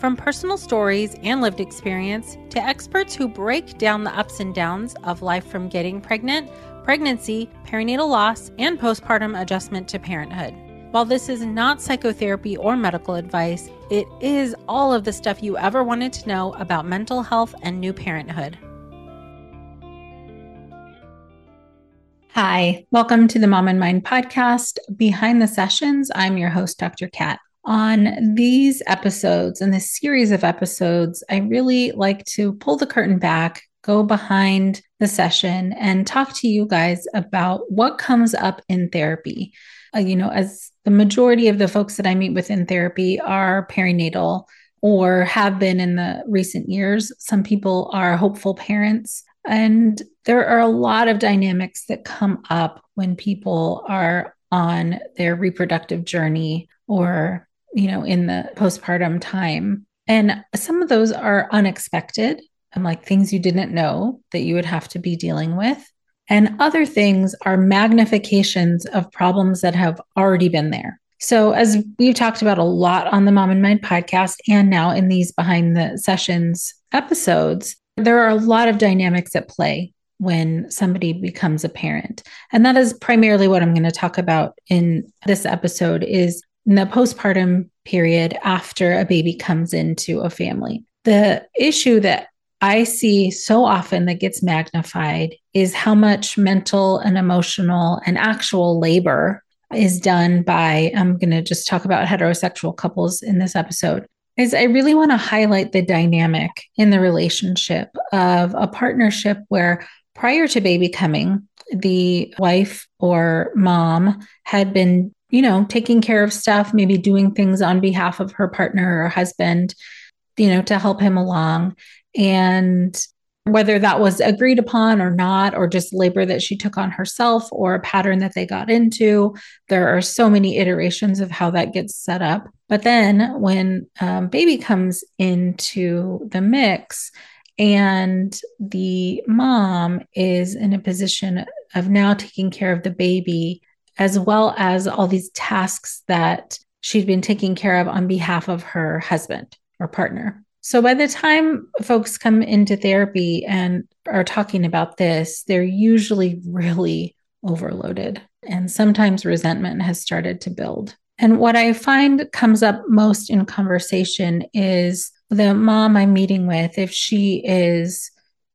from personal stories and lived experience to experts who break down the ups and downs of life from getting pregnant, pregnancy, perinatal loss, and postpartum adjustment to parenthood. While this is not psychotherapy or medical advice, it is all of the stuff you ever wanted to know about mental health and new parenthood. Hi, welcome to the Mom and Mind podcast. Behind the sessions, I'm your host, Dr. Kat. On these episodes and this series of episodes, I really like to pull the curtain back, go behind the session, and talk to you guys about what comes up in therapy. Uh, you know, as the majority of the folks that I meet with in therapy are perinatal or have been in the recent years, some people are hopeful parents. And there are a lot of dynamics that come up when people are on their reproductive journey or, you know, in the postpartum time. And some of those are unexpected and like things you didn't know that you would have to be dealing with. And other things are magnifications of problems that have already been there. So, as we've talked about a lot on the Mom and Mind podcast and now in these behind the sessions episodes, there are a lot of dynamics at play when somebody becomes a parent. And that is primarily what I'm going to talk about in this episode is in the postpartum period after a baby comes into a family. The issue that I see so often that gets magnified is how much mental and emotional and actual labor is done by, I'm going to just talk about heterosexual couples in this episode, is I really want to highlight the dynamic in the relationship of a partnership where prior to baby coming, the wife or mom had been, you know, taking care of stuff, maybe doing things on behalf of her partner or husband, you know, to help him along. And whether that was agreed upon or not, or just labor that she took on herself or a pattern that they got into. There are so many iterations of how that gets set up. But then when um, baby comes into the mix, and the mom is in a position of now taking care of the baby, as well as all these tasks that she'd been taking care of on behalf of her husband or partner. So by the time folks come into therapy and are talking about this, they're usually really overloaded. And sometimes resentment has started to build. And what I find comes up most in conversation is the mom I'm meeting with, if she is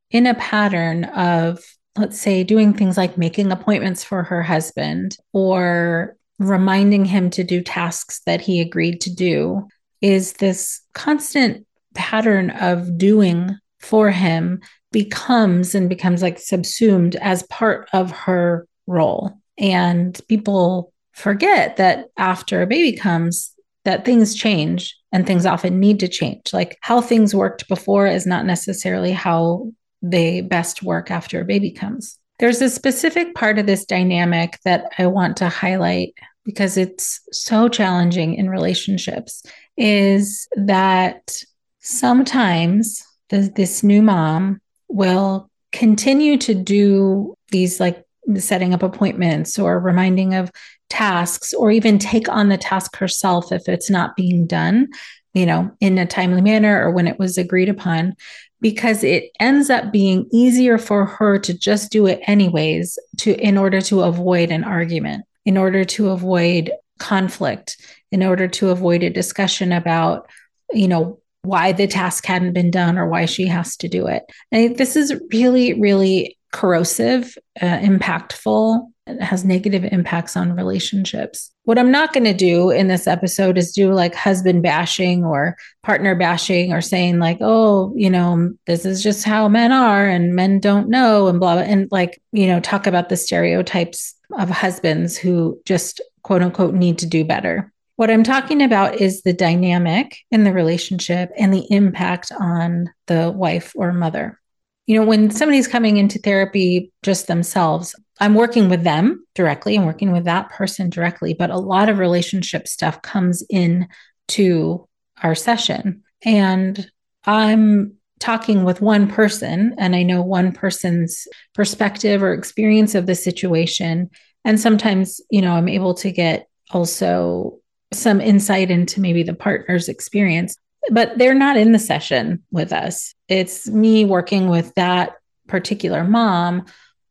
in a pattern of, let's say, doing things like making appointments for her husband or reminding him to do tasks that he agreed to do, is this constant pattern of doing for him becomes and becomes like subsumed as part of her role. And people forget that after a baby comes, that things change and things often need to change. Like how things worked before is not necessarily how they best work after a baby comes. There's a specific part of this dynamic that I want to highlight because it's so challenging in relationships is that sometimes the, this new mom will continue to do these like setting up appointments or reminding of tasks or even take on the task herself if it's not being done you know in a timely manner or when it was agreed upon because it ends up being easier for her to just do it anyways to in order to avoid an argument in order to avoid conflict in order to avoid a discussion about you know why the task hadn't been done or why she has to do it. And this is really really corrosive uh, impactful it has negative impacts on relationships. What I'm not going to do in this episode is do like husband bashing or partner bashing or saying, like, oh, you know, this is just how men are and men don't know and blah, blah. And like, you know, talk about the stereotypes of husbands who just quote unquote need to do better. What I'm talking about is the dynamic in the relationship and the impact on the wife or mother. You know, when somebody's coming into therapy just themselves, I'm working with them directly. I'm working with that person directly, but a lot of relationship stuff comes in to our session. And I'm talking with one person and I know one person's perspective or experience of the situation. And sometimes, you know, I'm able to get also some insight into maybe the partner's experience, but they're not in the session with us. It's me working with that particular mom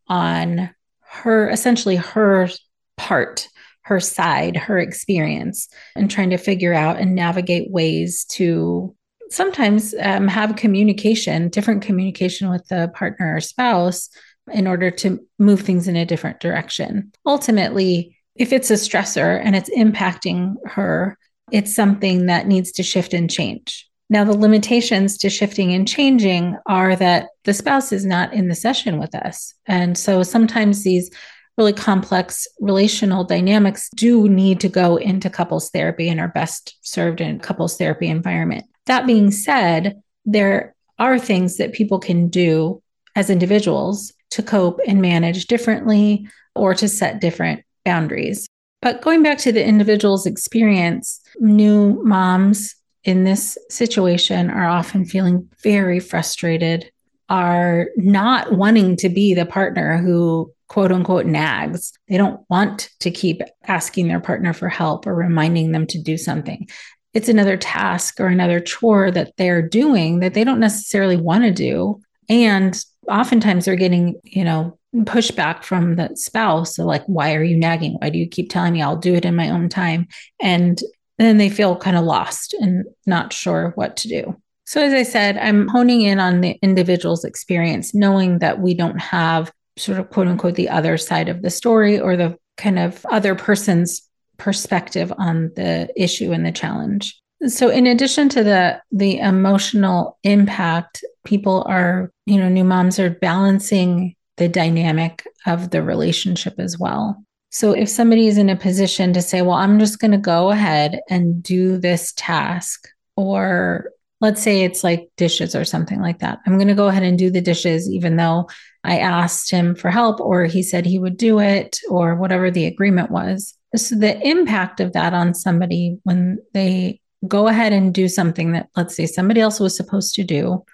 on her essentially her part her side her experience and trying to figure out and navigate ways to sometimes um, have communication different communication with the partner or spouse in order to move things in a different direction ultimately if it's a stressor and it's impacting her it's something that needs to shift and change now, the limitations to shifting and changing are that the spouse is not in the session with us. And so sometimes these really complex relational dynamics do need to go into couples therapy and are best served in couples therapy environment. That being said, there are things that people can do as individuals to cope and manage differently or to set different boundaries. But going back to the individual's experience, new moms in this situation are often feeling very frustrated, are not wanting to be the partner who quote unquote nags. They don't want to keep asking their partner for help or reminding them to do something. It's another task or another chore that they're doing that they don't necessarily want to do. And oftentimes they're getting, you know, pushback from the spouse. So like, why are you nagging? Why do you keep telling me I'll do it in my own time? And then they feel kind of lost and not sure what to do. So, as I said, I'm honing in on the individual's experience, knowing that we don't have sort of quote unquote the other side of the story or the kind of other person's perspective on the issue and the challenge. So in addition to the the emotional impact, people are, you know, new moms are balancing the dynamic of the relationship as well. So if somebody is in a position to say, well, I'm just going to go ahead and do this task, or let's say it's like dishes or something like that. I'm going to go ahead and do the dishes, even though I asked him for help, or he said he would do it, or whatever the agreement was. So the impact of that on somebody when they go ahead and do something that, let's say, somebody else was supposed to do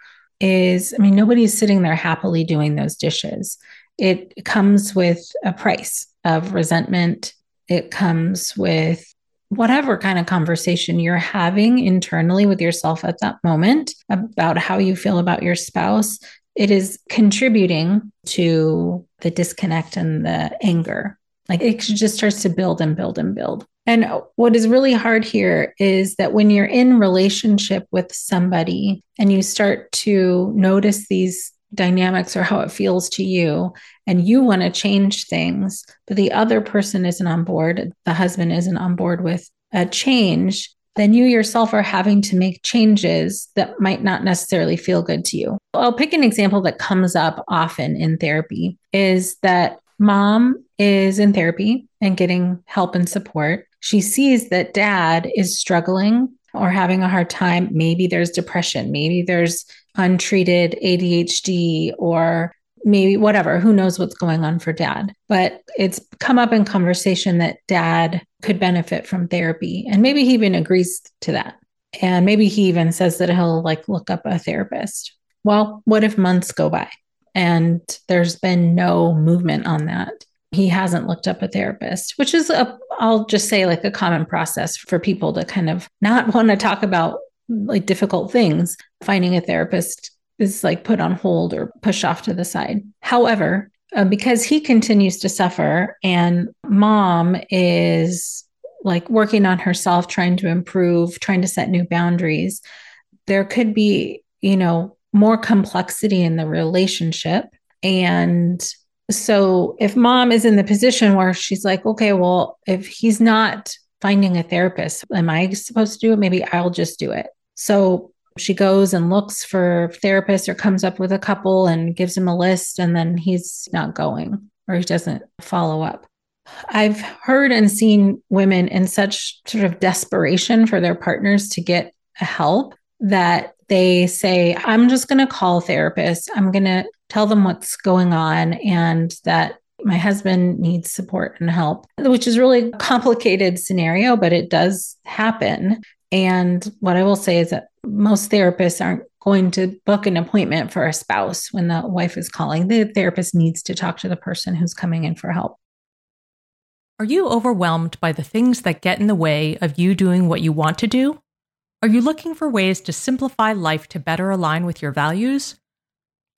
is, I mean, nobody's sitting there happily doing those dishes. It comes with a price of resentment. It comes with whatever kind of conversation you're having internally with yourself at that moment about how you feel about your spouse. It is contributing to the disconnect and the anger. Like it just starts to build and build and build. And what is really hard here is that when you're in relationship with somebody and you start to notice these dynamics or how it feels to you and you want to change things but the other person isn't on board the husband isn't on board with a change then you yourself are having to make changes that might not necessarily feel good to you i'll pick an example that comes up often in therapy is that mom is in therapy and getting help and support she sees that dad is struggling or having a hard time maybe there's depression maybe there's untreated ADHD or maybe whatever, who knows what's going on for dad. But it's come up in conversation that dad could benefit from therapy. And maybe he even agrees to that. And maybe he even says that he'll like look up a therapist. Well, what if months go by and there's been no movement on that? He hasn't looked up a therapist, which is a, I'll just say like a common process for people to kind of not want to talk about like difficult things. Finding a therapist is like put on hold or pushed off to the side. However, uh, because he continues to suffer and mom is like working on herself, trying to improve, trying to set new boundaries, there could be, you know, more complexity in the relationship. And so if mom is in the position where she's like, okay, well, if he's not finding a therapist, am I supposed to do it? Maybe I'll just do it. So she goes and looks for therapists or comes up with a couple and gives him a list, and then he's not going or he doesn't follow up. I've heard and seen women in such sort of desperation for their partners to get help that they say, I'm just going to call therapists. I'm going to tell them what's going on and that my husband needs support and help, which is really a complicated scenario, but it does happen. And what I will say is that most therapists aren't going to book an appointment for a spouse when the wife is calling. The therapist needs to talk to the person who's coming in for help. Are you overwhelmed by the things that get in the way of you doing what you want to do? Are you looking for ways to simplify life to better align with your values?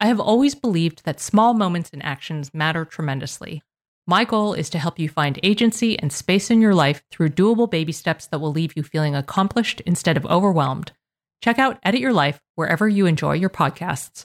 I have always believed that small moments and actions matter tremendously. My goal is to help you find agency and space in your life through doable baby steps that will leave you feeling accomplished instead of overwhelmed. Check out Edit Your Life wherever you enjoy your podcasts.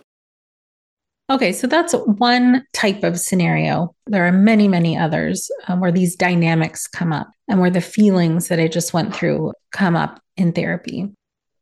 Okay, so that's one type of scenario. There are many, many others um, where these dynamics come up and where the feelings that I just went through come up in therapy.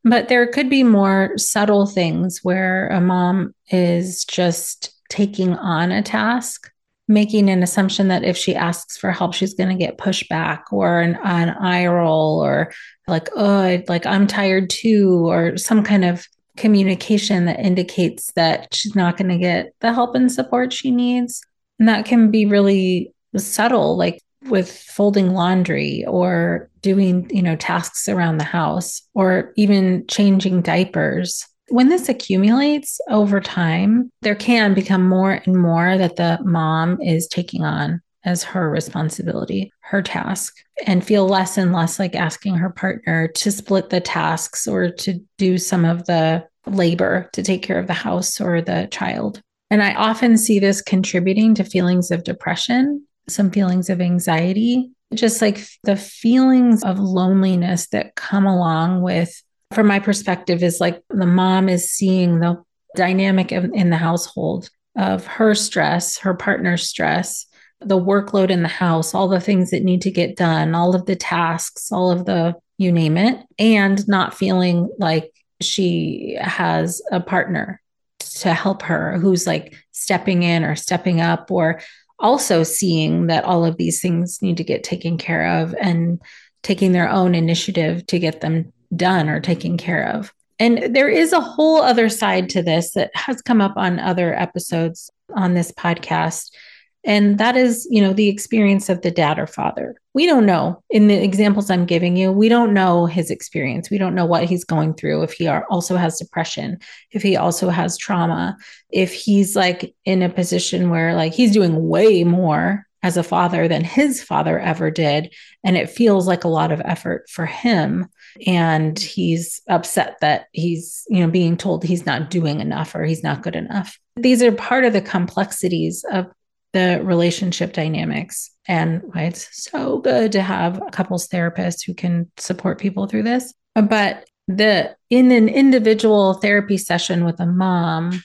But there could be more subtle things where a mom is just taking on a task, making an assumption that if she asks for help, she's going to get pushback or an, an eye roll or like, oh, like I'm tired too, or some kind of communication that indicates that she's not going to get the help and support she needs. And that can be really subtle, like with folding laundry or doing, you know, tasks around the house or even changing diapers. When this accumulates over time, there can become more and more that the mom is taking on as her responsibility, her task, and feel less and less like asking her partner to split the tasks or to do some of the labor to take care of the house or the child. And I often see this contributing to feelings of depression, some feelings of anxiety, just like the feelings of loneliness that come along with, from my perspective, is like the mom is seeing the dynamic in the household of her stress, her partner's stress, the workload in the house, all the things that need to get done, all of the tasks, all of the you name it, and not feeling like she has a partner to help her who's like stepping in or stepping up or also seeing that all of these things need to get taken care of and taking their own initiative to get them done or taken care of. And there is a whole other side to this that has come up on other episodes on this podcast And that is, you know, the experience of the dad or father. We don't know in the examples I'm giving you, we don't know his experience. We don't know what he's going through. If he are, also has depression, if he also has trauma, if he's like in a position where like he's doing way more as a father than his father ever did. And it feels like a lot of effort for him. And he's upset that he's, you know, being told he's not doing enough or he's not good enough. These are part of the complexities of the relationship dynamics. And why it's so good to have a couples therapist who can support people through this. But the in an individual therapy session with a mom,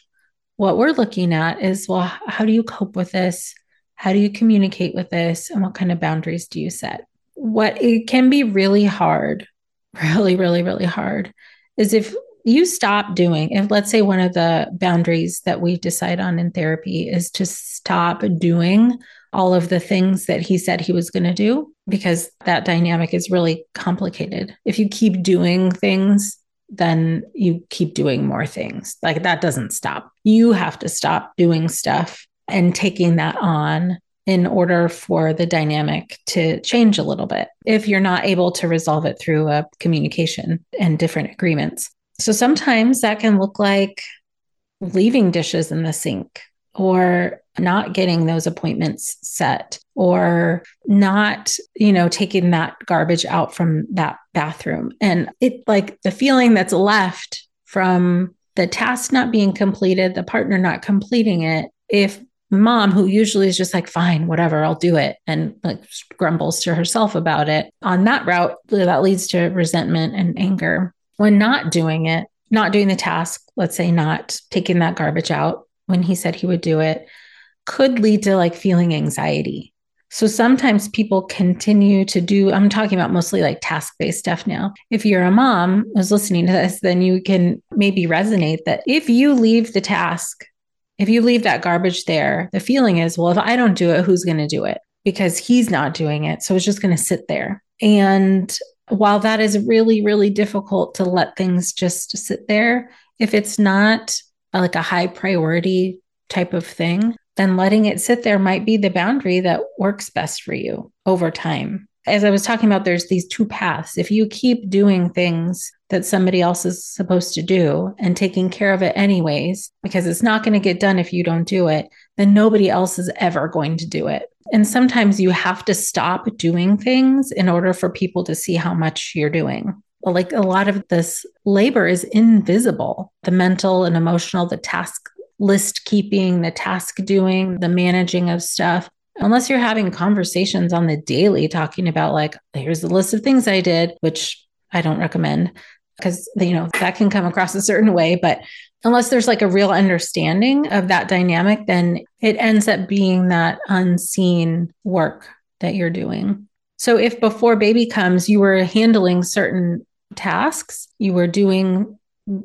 what we're looking at is well, how do you cope with this? How do you communicate with this? And what kind of boundaries do you set? What it can be really hard, really, really, really hard is if you stop doing, if let's say one of the boundaries that we decide on in therapy is to stop doing all of the things that he said he was going to do, because that dynamic is really complicated. If you keep doing things, then you keep doing more things. Like that doesn't stop. You have to stop doing stuff and taking that on in order for the dynamic to change a little bit if you're not able to resolve it through a communication and different agreements. So sometimes that can look like leaving dishes in the sink or not getting those appointments set or not you know taking that garbage out from that bathroom. And it like the feeling that's left from the task not being completed the partner not completing it if mom who usually is just like fine whatever i'll do it and like grumbles to herself about it on that route that leads to resentment and anger when not doing it not doing the task let's say not taking that garbage out when he said he would do it could lead to like feeling anxiety so sometimes people continue to do, I'm talking about mostly like task based stuff now. If you're a mom who's listening to this, then you can maybe resonate that if you leave the task if you leave that garbage there, the feeling is, well, if I don't do it, who's going to do it? Because he's not doing it. So it's just going to sit there. And while that is really, really difficult to let things just sit there, if it's not uh, like a high priority type of thing, then letting it sit there might be the boundary that works best for you over time as I was talking about, there's these two paths. If you keep doing things that somebody else is supposed to do and taking care of it anyways, because it's not going to get done if you don't do it, then nobody else is ever going to do it. And sometimes you have to stop doing things in order for people to see how much you're doing. Like a lot of this labor is invisible the mental and emotional, the task list keeping, the task doing, the managing of stuff unless you're having conversations on the daily talking about like here's the list of things i did which i don't recommend because you know that can come across a certain way but unless there's like a real understanding of that dynamic then it ends up being that unseen work that you're doing so if before baby comes you were handling certain tasks you were doing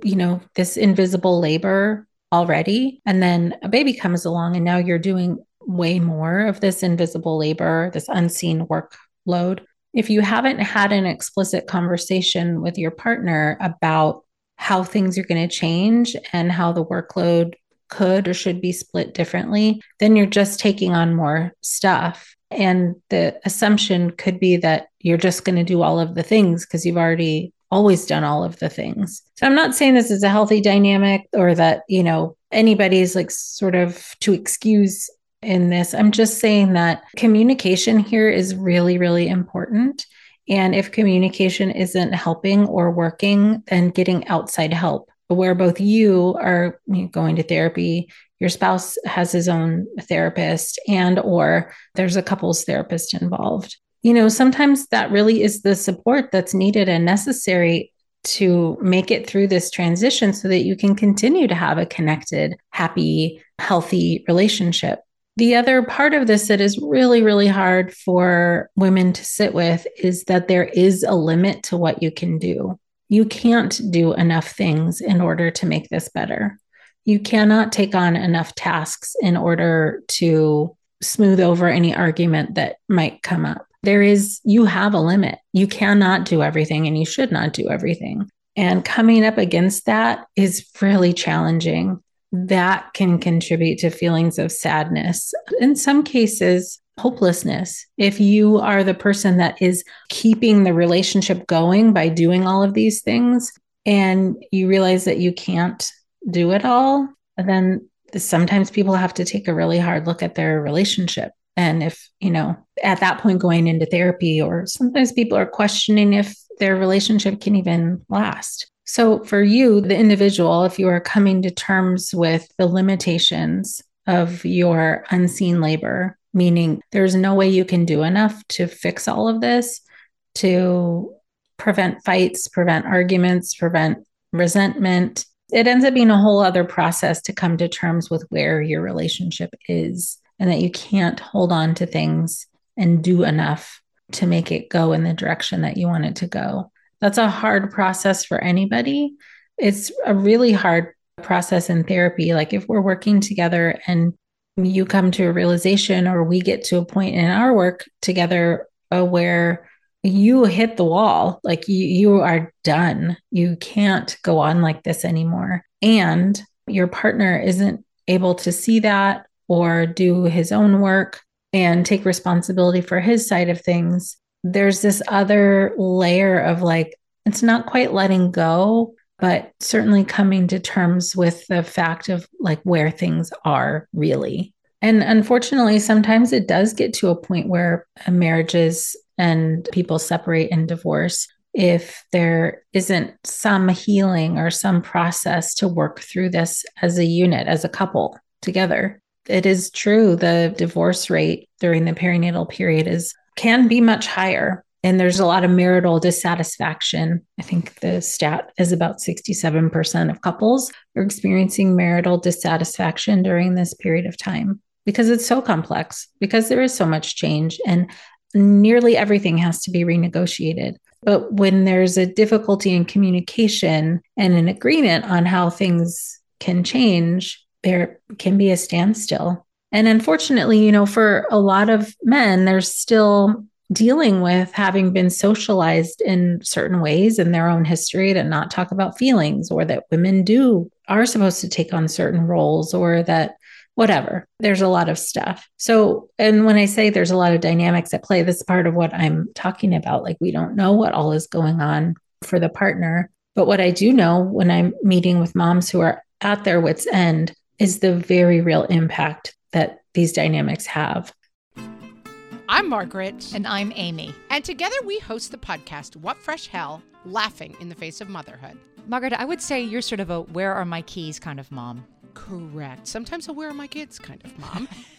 you know this invisible labor already and then a baby comes along and now you're doing way more of this invisible labor, this unseen workload. If you haven't had an explicit conversation with your partner about how things are going to change and how the workload could or should be split differently, then you're just taking on more stuff. And the assumption could be that you're just going to do all of the things because you've already always done all of the things. So I'm not saying this is a healthy dynamic or that, you know, anybody's like sort of to excuse in this. I'm just saying that communication here is really, really important. And if communication isn't helping or working, then getting outside help, where both you are going to therapy, your spouse has his own therapist, and or there's a couples therapist involved. You know, sometimes that really is the support that's needed and necessary to make it through this transition so that you can continue to have a connected, happy, healthy relationship. The other part of this that is really, really hard for women to sit with is that there is a limit to what you can do. You can't do enough things in order to make this better. You cannot take on enough tasks in order to smooth over any argument that might come up. There is, you have a limit. You cannot do everything and you should not do everything. And coming up against that is really challenging that can contribute to feelings of sadness. In some cases, hopelessness. If you are the person that is keeping the relationship going by doing all of these things and you realize that you can't do it all, then sometimes people have to take a really hard look at their relationship. And if, you know, at that point going into therapy, or sometimes people are questioning if their relationship can even last. So, for you, the individual, if you are coming to terms with the limitations of your unseen labor, meaning there's no way you can do enough to fix all of this, to prevent fights, prevent arguments, prevent resentment, it ends up being a whole other process to come to terms with where your relationship is and that you can't hold on to things and do enough to make it go in the direction that you want it to go. That's a hard process for anybody. It's a really hard process in therapy. Like if we're working together and you come to a realization or we get to a point in our work together uh, where you hit the wall like you, you are done you can't go on like this anymore and your partner isn't able to see that or do his own work and take responsibility for his side of things there's this other layer of like it's not quite letting go but certainly coming to terms with the fact of like where things are really and unfortunately sometimes it does get to a point where marriages and people separate and divorce if there isn't some healing or some process to work through this as a unit, as a couple together. It is true the divorce rate during the perinatal period is can be much higher and there's a lot of marital dissatisfaction. I think the stat is about 67% of couples are experiencing marital dissatisfaction during this period of time because it's so complex, because there is so much change. And nearly everything has to be renegotiated. But when there's a difficulty in communication and an agreement on how things can change, there can be a standstill. And unfortunately, you know, for a lot of men, they're still dealing with having been socialized in certain ways in their own history to not talk about feelings or that women do are supposed to take on certain roles or that whatever. There's a lot of stuff. So, and when I say there's a lot of dynamics at play, that's part of what I'm talking about. Like, we don't know what all is going on for the partner. But what I do know when I'm meeting with moms who are at their wits' end is the very real impact that these dynamics have. I'm Margaret. And I'm Amy. And together we host the podcast, What Fresh Hell Laughing in the Face of Motherhood. Margaret, I would say you're sort of a where are my keys kind of mom. Correct. Sometimes a where are my kids kind of mom.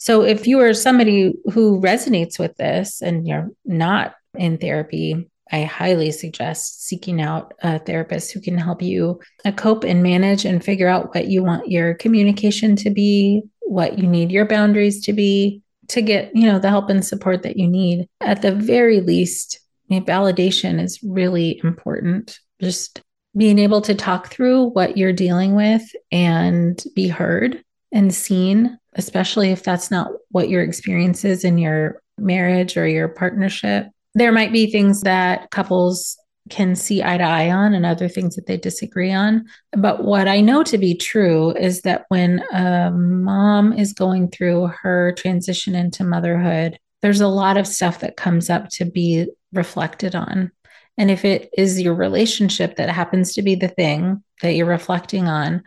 So if you are somebody who resonates with this and you're not in therapy, I highly suggest seeking out a therapist who can help you uh, cope and manage and figure out what you want your communication to be, what you need your boundaries to be, to get, you know, the help and support that you need. At the very least, validation is really important. Just being able to talk through what you're dealing with and be heard and seen, especially if that's not what your experience is in your marriage or your partnership. There might be things that couples can see eye to eye on and other things that they disagree on. But what I know to be true is that when a mom is going through her transition into motherhood, there's a lot of stuff that comes up to be reflected on. And if it is your relationship that happens to be the thing that you're reflecting on,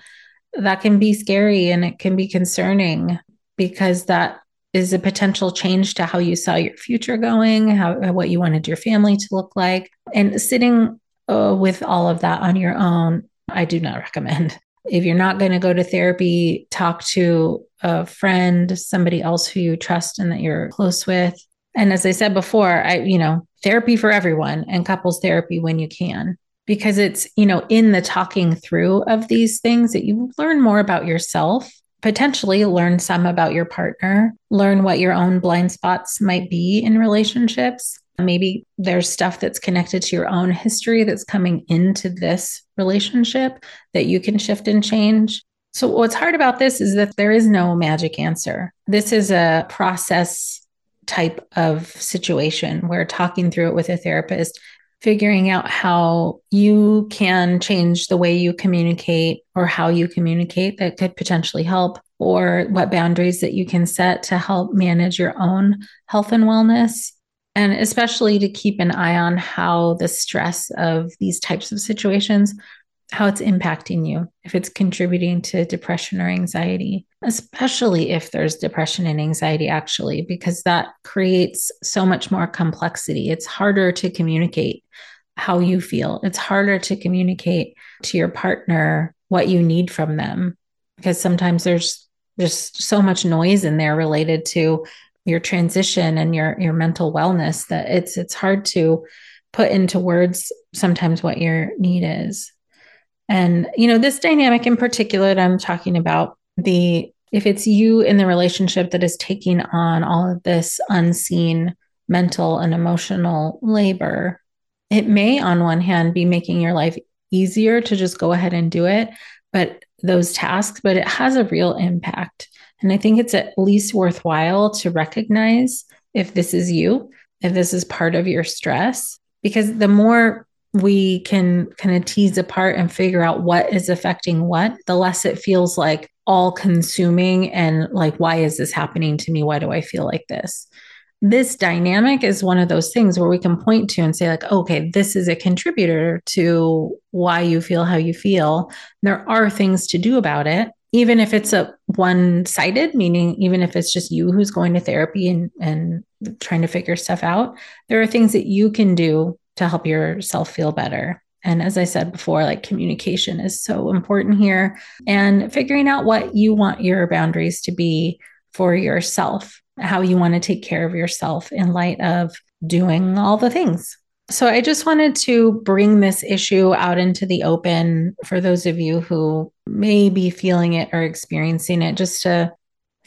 that can be scary and it can be concerning because that is a potential change to how you saw your future going, how what you wanted your family to look like. And sitting uh, with all of that on your own, I do not recommend. If you're not going to go to therapy, talk to a friend, somebody else who you trust and that you're close with. And as I said before, I, you know, therapy for everyone and couples therapy when you can, because it's, you know, in the talking through of these things that you learn more about yourself, potentially learn some about your partner, learn what your own blind spots might be in relationships. Maybe there's stuff that's connected to your own history that's coming into this relationship that you can shift and change. So, what's hard about this is that there is no magic answer. This is a process type of situation where talking through it with a therapist, figuring out how you can change the way you communicate or how you communicate that could potentially help, or what boundaries that you can set to help manage your own health and wellness. And especially to keep an eye on how the stress of these types of situations how it's impacting you, if it's contributing to depression or anxiety, especially if there's depression and anxiety, actually, because that creates so much more complexity. It's harder to communicate how you feel, it's harder to communicate to your partner what you need from them, because sometimes there's just so much noise in there related to your transition and your your mental wellness that it's it's hard to put into words sometimes what your need is and, you know, this dynamic in particular that I'm talking about, the if it's you in the relationship that is taking on all of this unseen mental and emotional labor, it may, on one hand, be making your life easier to just go ahead and do it, but those tasks, but it has a real impact. And I think it's at least worthwhile to recognize if this is you, if this is part of your stress, because the more we can kind of tease apart and figure out what is affecting what, the less it feels like all consuming and like, why is this happening to me? Why do I feel like this? This dynamic is one of those things where we can point to and say, like, okay, this is a contributor to why you feel how you feel. There are things to do about it, even if it's a one sided, meaning even if it's just you who's going to therapy and, and trying to figure stuff out, there are things that you can do to help yourself feel better. And as I said before, like communication is so important here and figuring out what you want your boundaries to be for yourself, how you want to take care of yourself in light of doing all the things. So I just wanted to bring this issue out into the open for those of you who may be feeling it or experiencing it, just to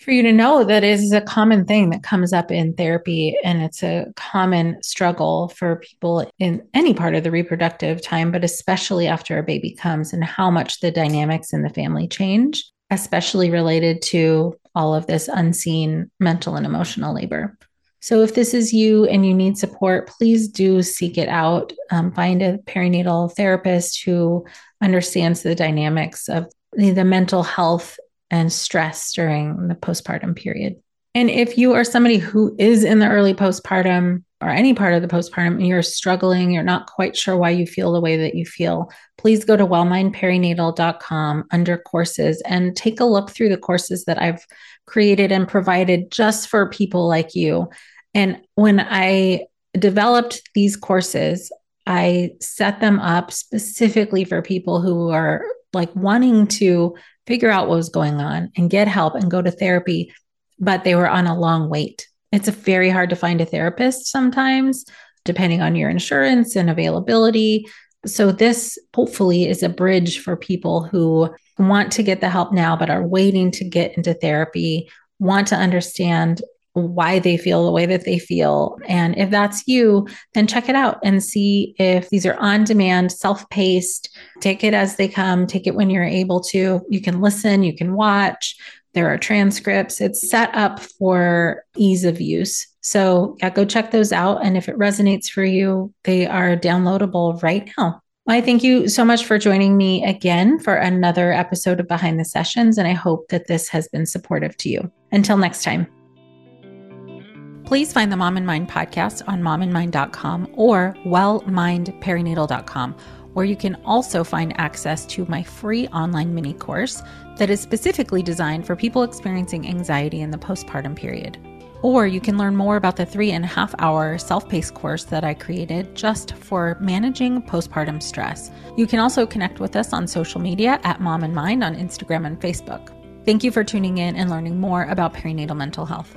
for you to know that is a common thing that comes up in therapy and it's a common struggle for people in any part of the reproductive time but especially after a baby comes and how much the dynamics in the family change especially related to all of this unseen mental and emotional labor. So if this is you and you need support please do seek it out. Um, find a perinatal therapist who understands the dynamics of the, the mental health and stress during the postpartum period. And if you are somebody who is in the early postpartum or any part of the postpartum and you're struggling, you're not quite sure why you feel the way that you feel, please go to wellmindperinatal.com under courses and take a look through the courses that I've created and provided just for people like you. And when I developed these courses, I set them up specifically for people who are like wanting to figure out what was going on and get help and go to therapy, but they were on a long wait. It's very hard to find a therapist sometimes, depending on your insurance and availability. So, this hopefully is a bridge for people who want to get the help now, but are waiting to get into therapy, want to understand why they feel the way that they feel. And if that's you, then check it out and see if these are on demand, self paced. Take it as they come, take it when you're able to. You can listen, you can watch. There are transcripts. It's set up for ease of use. So, yeah, go check those out. And if it resonates for you, they are downloadable right now. I thank you so much for joining me again for another episode of Behind the Sessions. And I hope that this has been supportive to you. Until next time. Please find the Mom and Mind podcast on momandmind.com or wellmindperinatal.com, where you can also find access to my free online mini course that is specifically designed for people experiencing anxiety in the postpartum period. Or you can learn more about the three and a half hour self paced course that I created just for managing postpartum stress. You can also connect with us on social media at Mom and Mind on Instagram and Facebook. Thank you for tuning in and learning more about perinatal mental health.